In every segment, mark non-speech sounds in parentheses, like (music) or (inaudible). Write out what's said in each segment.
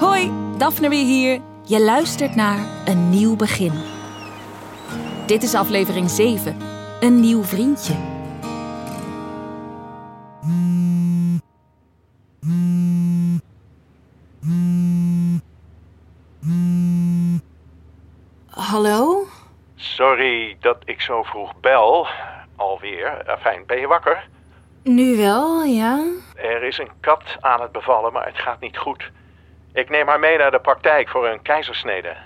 Hoi, Daphne weer hier. Je luistert naar Een Nieuw Begin. Dit is aflevering 7, Een Nieuw Vriendje. Hallo? Sorry dat ik zo vroeg bel. Alweer. Fijn, ben je wakker? Nu wel, ja. Er is een kat aan het bevallen, maar het gaat niet goed. Ik neem haar mee naar de praktijk voor een keizersnede.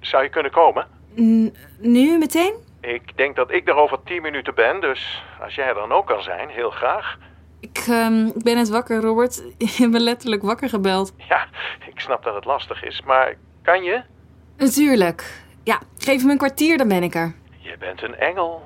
Zou je kunnen komen? N- nu meteen? Ik denk dat ik er over tien minuten ben, dus als jij er dan ook kan zijn, heel graag. Ik, ehm, ik ben net wakker, Robert. (laughs) Je bent letterlijk wakker gebeld. Ja, ik snap dat het lastig is, maar kan je? Natuurlijk. Ja, geef me een kwartier, dan ben ik er. Je bent een engel.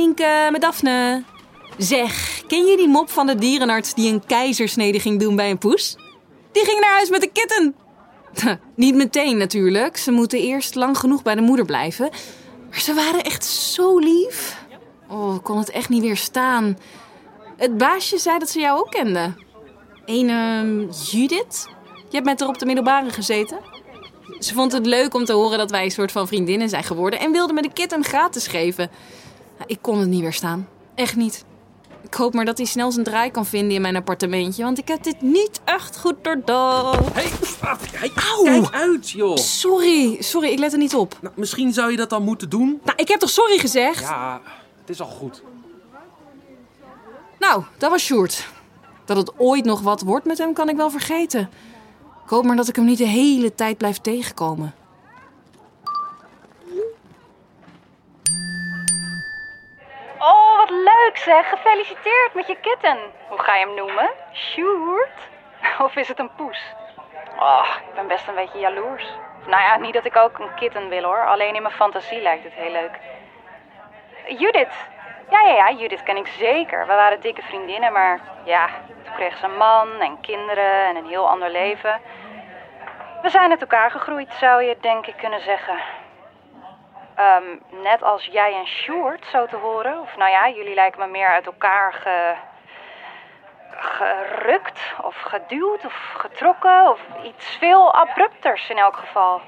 Nienke, met Daphne. Zeg, ken je die mop van de dierenarts die een keizersnede ging doen bij een poes? Die ging naar huis met een kitten. Niet meteen natuurlijk. Ze moeten eerst lang genoeg bij de moeder blijven. Maar ze waren echt zo lief. Oh, ik kon het echt niet weerstaan. Het baasje zei dat ze jou ook kende. Een ehm, Judith? Je hebt met haar op de middelbare gezeten. Ze vond het leuk om te horen dat wij een soort van vriendinnen zijn geworden en wilde me de kitten gratis geven. Ik kon het niet weerstaan. Echt niet. Ik hoop maar dat hij snel zijn draai kan vinden in mijn appartementje, want ik heb dit niet echt goed doordacht. Hey, hey, Auw. kijk uit, joh. Sorry, sorry, ik let er niet op. Nou, misschien zou je dat dan moeten doen. Nou, ik heb toch sorry gezegd? Ja, het is al goed. Nou, dat was Sjoerd. Dat het ooit nog wat wordt met hem kan ik wel vergeten. Ik hoop maar dat ik hem niet de hele tijd blijf tegenkomen. Gefeliciteerd met je kitten. Hoe ga je hem noemen? Sjoerd? Of is het een poes? Oh, ik ben best een beetje jaloers. Nou ja, niet dat ik ook een kitten wil hoor. Alleen in mijn fantasie lijkt het heel leuk. Judith. Ja, ja, ja, Judith ken ik zeker. We waren dikke vriendinnen, maar ja, toen kreeg ze een man en kinderen en een heel ander leven. We zijn uit elkaar gegroeid, zou je denk ik kunnen zeggen. Ehm, net als jij en Sjoerd, zo te horen. Of nou ja, jullie lijken me meer uit elkaar ge... gerukt of geduwd of getrokken. Of iets veel abrupters in elk geval.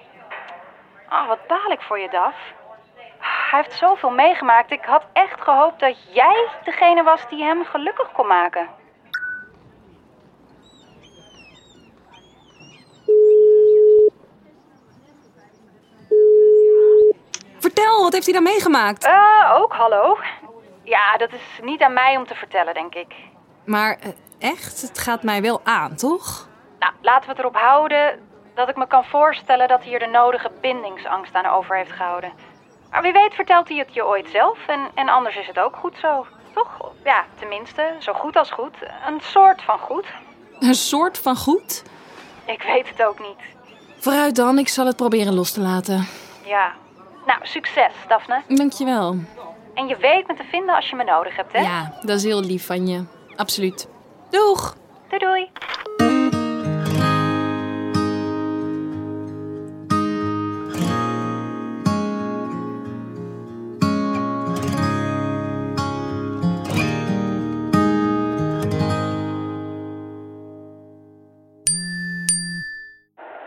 Ah, wat baal ik voor je, Daf. Hij heeft zoveel meegemaakt. Ik had echt gehoopt dat jij degene was die hem gelukkig kon maken. Vertel, wat heeft hij dan meegemaakt? Eh, ook hallo. Ja, dat is niet aan mij om te vertellen, denk ik. Maar eh, echt, het gaat mij wel aan, toch? Nou, laten we het erop houden dat ik me kan voorstellen dat hij hier de nodige bindingsangst aan over heeft gehouden. Maar wie weet vertelt hij het je ooit zelf en, en anders is het ook goed zo. Toch? Ja, tenminste, zo goed als goed. Een soort van goed. Een soort van goed? Ik weet het ook niet. Vooruit dan, ik zal het proberen los te laten. Ja. Nou, succes, Daphne. Dankjewel. En je weet me te vinden als je me nodig hebt, hè? Ja, dat is heel lief van je. Absoluut. Doeg! Doei doei.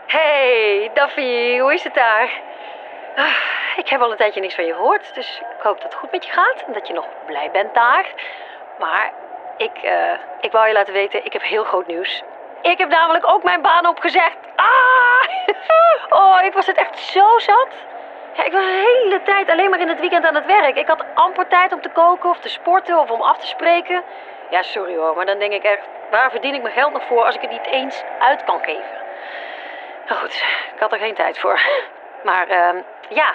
Hey, Daffy, hoe is het daar? Ik heb al een tijdje niks van je gehoord, dus ik hoop dat het goed met je gaat en dat je nog blij bent daar. Maar ik, eh, ik wou je laten weten, ik heb heel groot nieuws. Ik heb namelijk ook mijn baan opgezegd. Ah! Oh, ik was het echt zo zat. Ja, ik was de hele tijd alleen maar in het weekend aan het werk. Ik had amper tijd om te koken of te sporten of om af te spreken. Ja, sorry hoor, maar dan denk ik echt, waar verdien ik mijn geld nog voor als ik het niet eens uit kan geven? Nou goed, ik had er geen tijd voor. Maar ehm, ja,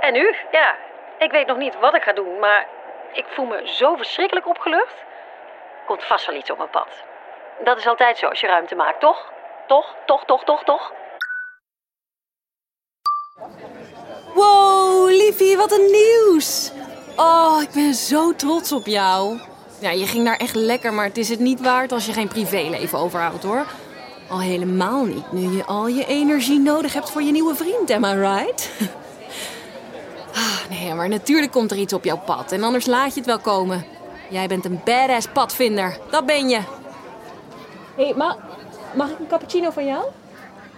en nu? Ja, ik weet nog niet wat ik ga doen, maar ik voel me zo verschrikkelijk opgelucht. Komt vast wel iets op mijn pad. Dat is altijd zo als je ruimte maakt, toch? Toch, toch, toch, toch, toch? Wow, liefie, wat een nieuws! Oh, ik ben zo trots op jou. Ja, je ging daar echt lekker, maar het is het niet waard als je geen privéleven overhoudt, hoor. Al helemaal niet nu je al je energie nodig hebt voor je nieuwe vriend, am I right? (laughs) Nee, maar natuurlijk komt er iets op jouw pad en anders laat je het wel komen. Jij bent een badass padvinder, dat ben je. Hé, hey, ma mag ik een cappuccino van jou?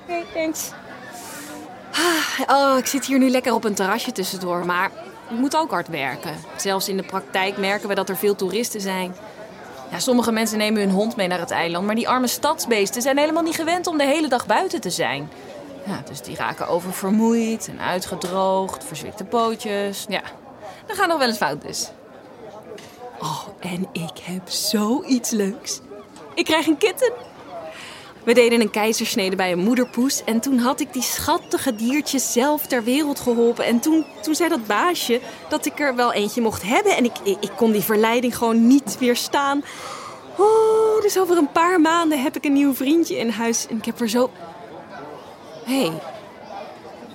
Nee, thanks. Ah, oh, ik zit hier nu lekker op een terrasje tussendoor, maar ik moet ook hard werken. Zelfs in de praktijk merken we dat er veel toeristen zijn. Ja, sommige mensen nemen hun hond mee naar het eiland, maar die arme stadsbeesten zijn helemaal niet gewend om de hele dag buiten te zijn. Ja, dus die raken oververmoeid en uitgedroogd, verzwikte pootjes. Ja, dat gaat nog wel eens fout dus. Oh, en ik heb zoiets leuks. Ik krijg een kitten. We deden een keizersnede bij een moederpoes. En toen had ik die schattige diertjes zelf ter wereld geholpen. En toen, toen zei dat baasje dat ik er wel eentje mocht hebben. En ik, ik, ik kon die verleiding gewoon niet weerstaan. Oh, dus over een paar maanden heb ik een nieuw vriendje in huis. En ik heb er zo... Hé. Hey.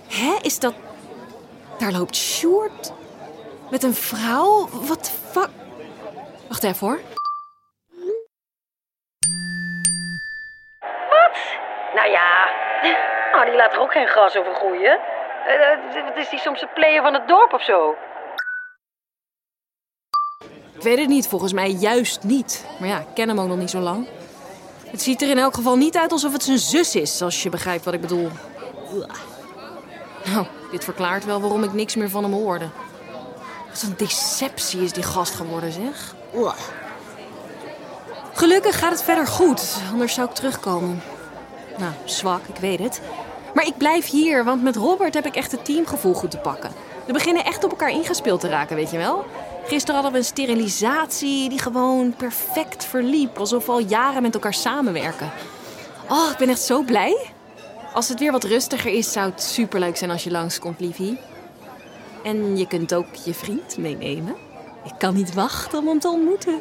Hè, is dat... Daar loopt Sjoerd met een vrouw? Wat fuck... Wacht even hoor. Nou ja, oh, die laat er ook geen gras over groeien. Uh, wat is die soms de player van het dorp of zo? Ik weet het niet, volgens mij juist niet. Maar ja, ik ken hem ook nog niet zo lang. Het ziet er in elk geval niet uit alsof het zijn zus is, als je begrijpt wat ik bedoel. Nou, dit verklaart wel waarom ik niks meer van hem hoorde. Wat een deceptie is die gast geworden, zeg. Gelukkig gaat het verder goed, anders zou ik terugkomen. Nou, zwak, ik weet het. Maar ik blijf hier, want met Robert heb ik echt het teamgevoel goed te pakken. We beginnen echt op elkaar ingespeeld te raken, weet je wel? Gisteren hadden we een sterilisatie die gewoon perfect verliep. Alsof we al jaren met elkaar samenwerken. Oh, ik ben echt zo blij. Als het weer wat rustiger is, zou het superleuk zijn als je langskomt, liefie. En je kunt ook je vriend meenemen. Ik kan niet wachten om hem te ontmoeten.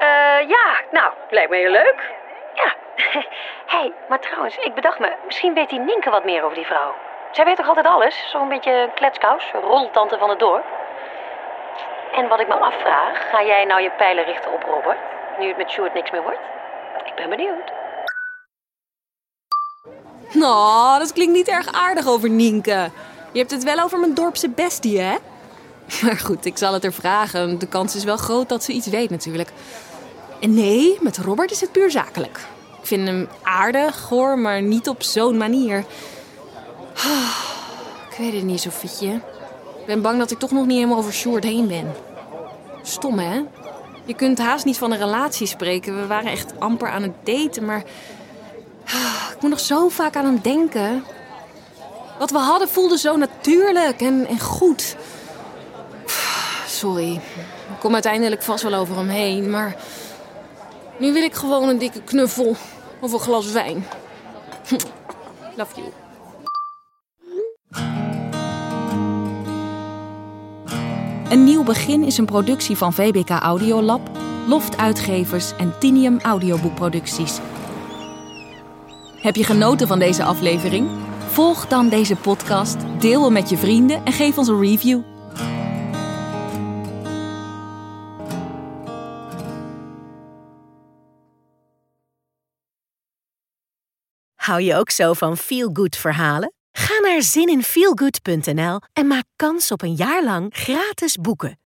Uh, ja, nou, lijkt me heel leuk. Hé, (laughs) hey, maar trouwens, ik bedacht me, misschien weet die Ninke wat meer over die vrouw. Zij weet toch altijd alles? Zo'n beetje kletskous, roltante van het dorp. En wat ik me afvraag, ga jij nou je pijlen richten op Robert? Nu het met Sjoerd niks meer wordt? Ik ben benieuwd. Nou, dat klinkt niet erg aardig over Nienke. Je hebt het wel over mijn dorpse bestie, hè? (laughs) Maar goed, ik zal het er vragen. De kans is wel groot dat ze iets weet natuurlijk. En nee, met Robert is het puur zakelijk. Ik vind hem aardig, hoor, maar niet op zo'n manier. (sighs) Ik weet het niet, Sofietje. Ik ben bang dat ik toch nog niet helemaal over Sjoerd heen ben. Stom, hè? Je kunt haast niet van een relatie spreken. We waren echt amper aan het daten, maar... (sighs) Ik moet nog zo vaak aan hem denken. Wat we hadden voelde zo natuurlijk en, en goed. (sighs) Sorry. Ik kom uiteindelijk vast wel over hem heen, maar... Nu wil ik gewoon een dikke knuffel of een glas wijn. Love you. Een nieuw begin is een productie van VBK Audiolab, Loft Uitgevers en Tinium Audioboekproducties. Heb je genoten van deze aflevering? Volg dan deze podcast, deel hem met je vrienden en geef ons een review. Hou je ook zo van feel-good verhalen? Ga naar zininfeelgood.nl en maak kans op een jaar lang gratis boeken.